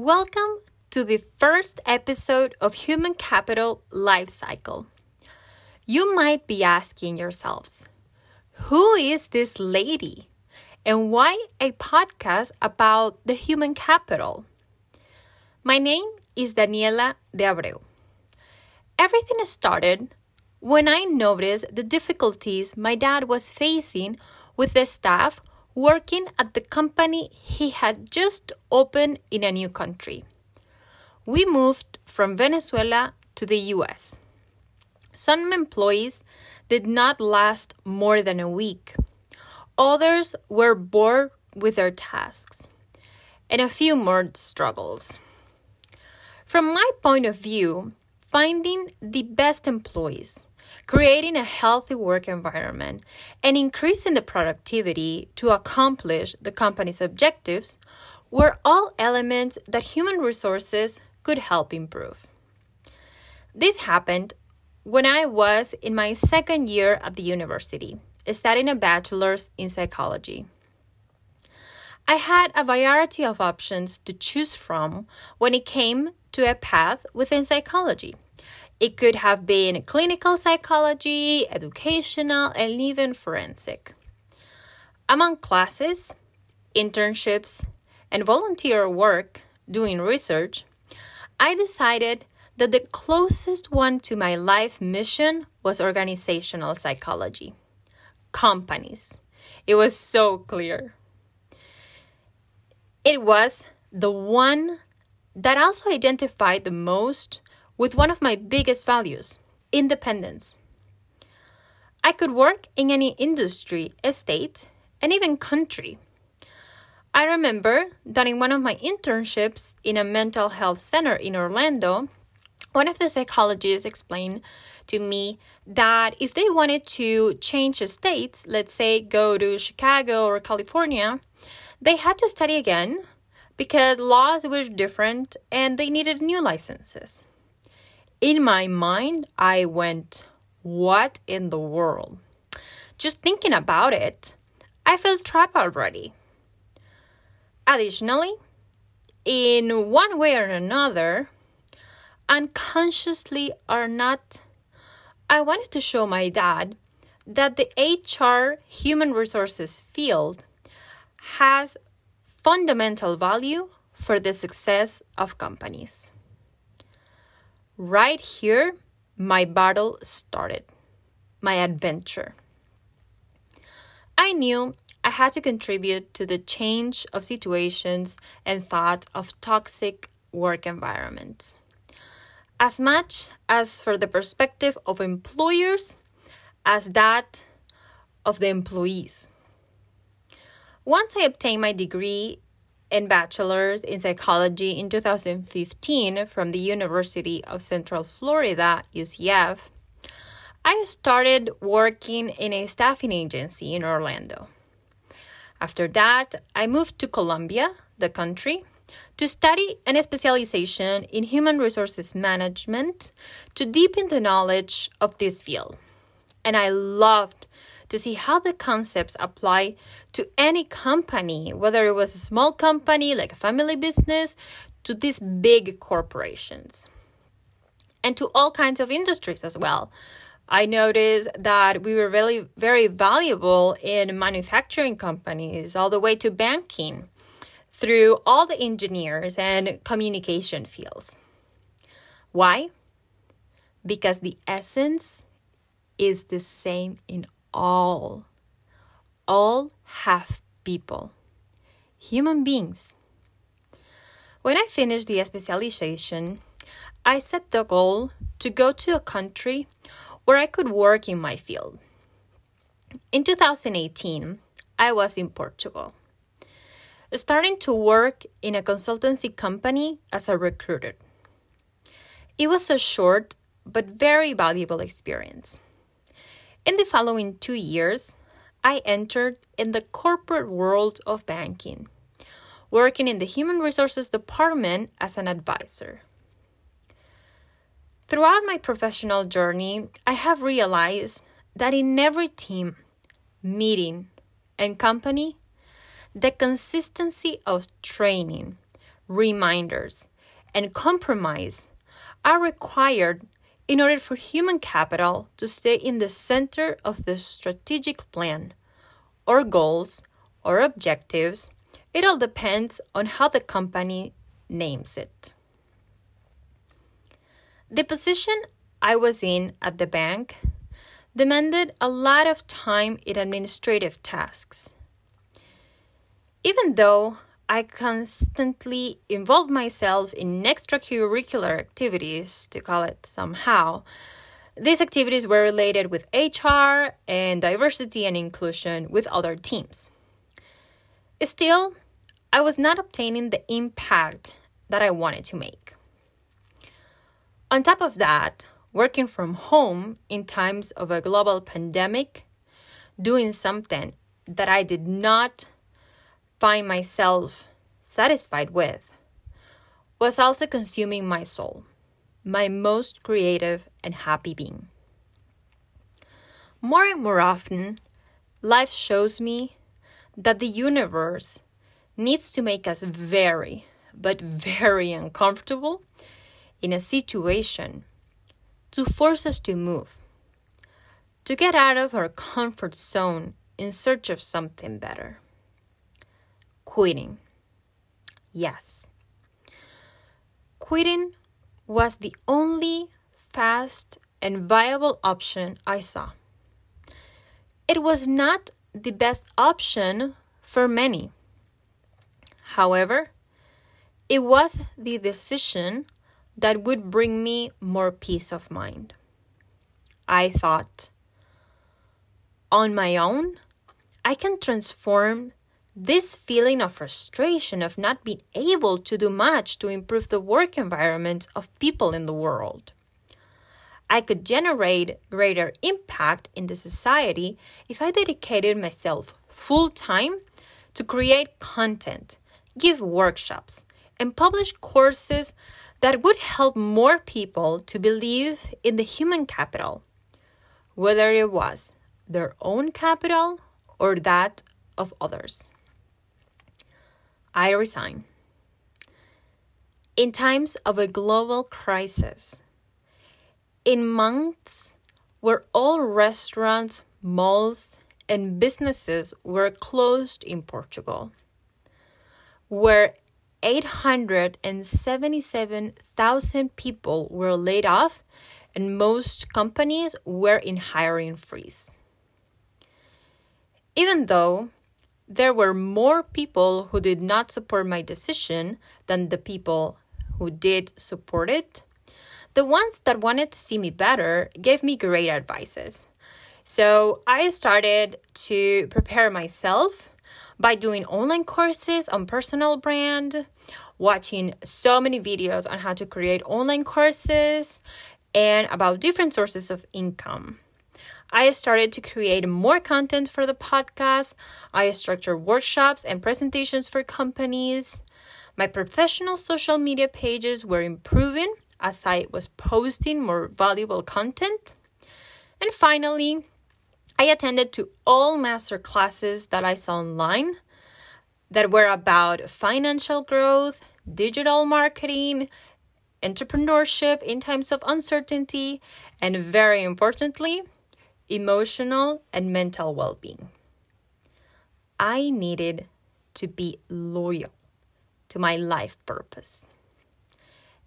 Welcome to the first episode of Human Capital Life Cycle. You might be asking yourselves, who is this lady? And why a podcast about the human capital? My name is Daniela de Abreu. Everything started when I noticed the difficulties my dad was facing with the staff working at the company he had just opened in a new country. We moved from Venezuela to the US. Some employees did not last more than a week. Others were bored with their tasks, and a few more struggles. From my point of view, finding the best employees creating a healthy work environment, and increasing the productivity to accomplish the company's objectives were all elements that human resources could help improve. This happened when I was in my second year at the university, studying a bachelor's in psychology. I had a variety of options to choose from when it came to a path within psychology. It could have been clinical psychology, educational, and even forensic. Among classes, internships, and volunteer work doing research, I decided that the closest one to my life mission was organizational psychology. Companies. It was so clear. It was the one that also identified the most with one of my biggest values independence. I could work in any industry, estate, and even country. I remember that in one of my internships in a mental health center in Orlando, one of the psychologists explained to me that if they wanted to change states, let's say go to Chicago or California, they had to study again because laws were different and they needed new licenses. In my mind, I went, What in the world? Just thinking about it, I felt trapped already. Additionally, in one way or another, unconsciously or not, I wanted to show my dad that the HR human resources field has fundamental value for the success of companies. Right here, my battle started, my adventure. I knew I had to contribute to the change of situations and thoughts of toxic work environments. As much as for the perspective of employers as that of the employees. Once I obtained my degree and bachelor's in psychology in 2015 from the University of Central Florida, UCF, I started working in a staffing agency in Orlando. After that, I moved to Colombia, the country, to study a specialization in human resources management to deepen the knowledge of this field. And I loved to see how the concepts apply to any company, whether it was a small company like a family business to these big corporations and to all kinds of industries as well. I noticed that we were really very valuable in manufacturing companies all the way to banking through all the engineers and communication fields. Why? Because the essence is the same in all. All have people, human beings. When I finished the specialization, I set the goal to go to a country where I could work in my field. In 2018, I was in Portugal, starting to work in a consultancy company as a recruiter. It was a short but very valuable experience. In the following two years, I entered in the corporate world of banking, working in the human resources department as an advisor. Throughout my professional journey, I have realized that in every team, meeting, and company, the consistency of training, reminders, and compromise are required in order for human capital to stay in the center of the strategic plan or goals or objectives. It all depends on how the company names it. The position I was in at the bank demanded a lot of time in administrative tasks. Even though I constantly involved myself in extracurricular activities, to call it somehow, these activities were related with HR and diversity and inclusion with other teams. Still, I was not obtaining the impact that I wanted to make. On top of that, working from home in times of a global pandemic, doing something that I did not find myself satisfied with, was also consuming my soul, my most creative and happy being. More and more often, life shows me that the universe needs to make us very, but very uncomfortable in a situation to force us to move, to get out of our comfort zone in search of something better. Quitting. Yes. Quitting was the only fast and viable option I saw. It was not the best option for many. However, it was the decision that would bring me more peace of mind. I thought, on my own, I can transform this feeling of frustration of not being able to do much to improve the work environment of people in the world. I could generate greater impact in the society if I dedicated myself full time to create content, give workshops, and publish courses that would help more people to believe in the human capital, whether it was their own capital or that of others. I resign. In times of a global crisis, in months where all restaurants, malls, and businesses were closed in Portugal, where 877,000 people were laid off and most companies were in hiring freeze. Even though there were more people who did not support my decision than the people who did support it. The ones that wanted to see me better gave me great advices. So I started to prepare myself by doing online courses on personal brand, watching so many videos on how to create online courses and about different sources of income. I started to create more content for the podcast. I structured workshops and presentations for companies. My professional social media pages were improving as I was posting more valuable content. And finally, I attended to all master classes that I saw online that were about financial growth, digital marketing, entrepreneurship in times of uncertainty, and very importantly, emotional, and mental well being. I needed to be loyal to my life purpose.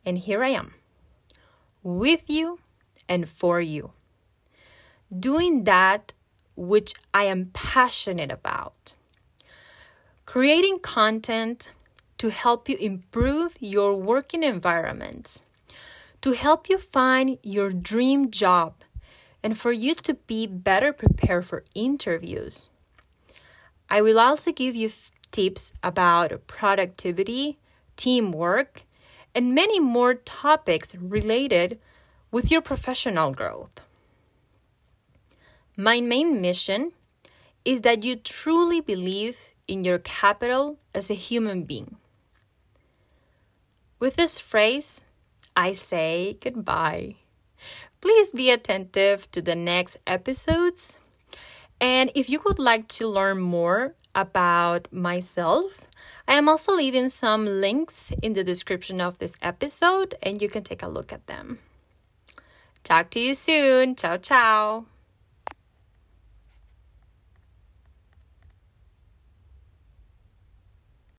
And here I am, with you and for you, doing that which I am passionate about. Creating content to help you improve your working environment, to help you find your dream job and for you to be better prepared for interviews. I will also give you f- tips about productivity, teamwork, and many more topics related with your professional growth. My main mission is that you truly believe in your capital as a human being. With this phrase, I say goodbye. Please be attentive to the next episodes. And if you would like to learn more about myself. I am also leaving some links in the description of this episode, and you can take a look at them. Talk to you soon. Ciao, ciao.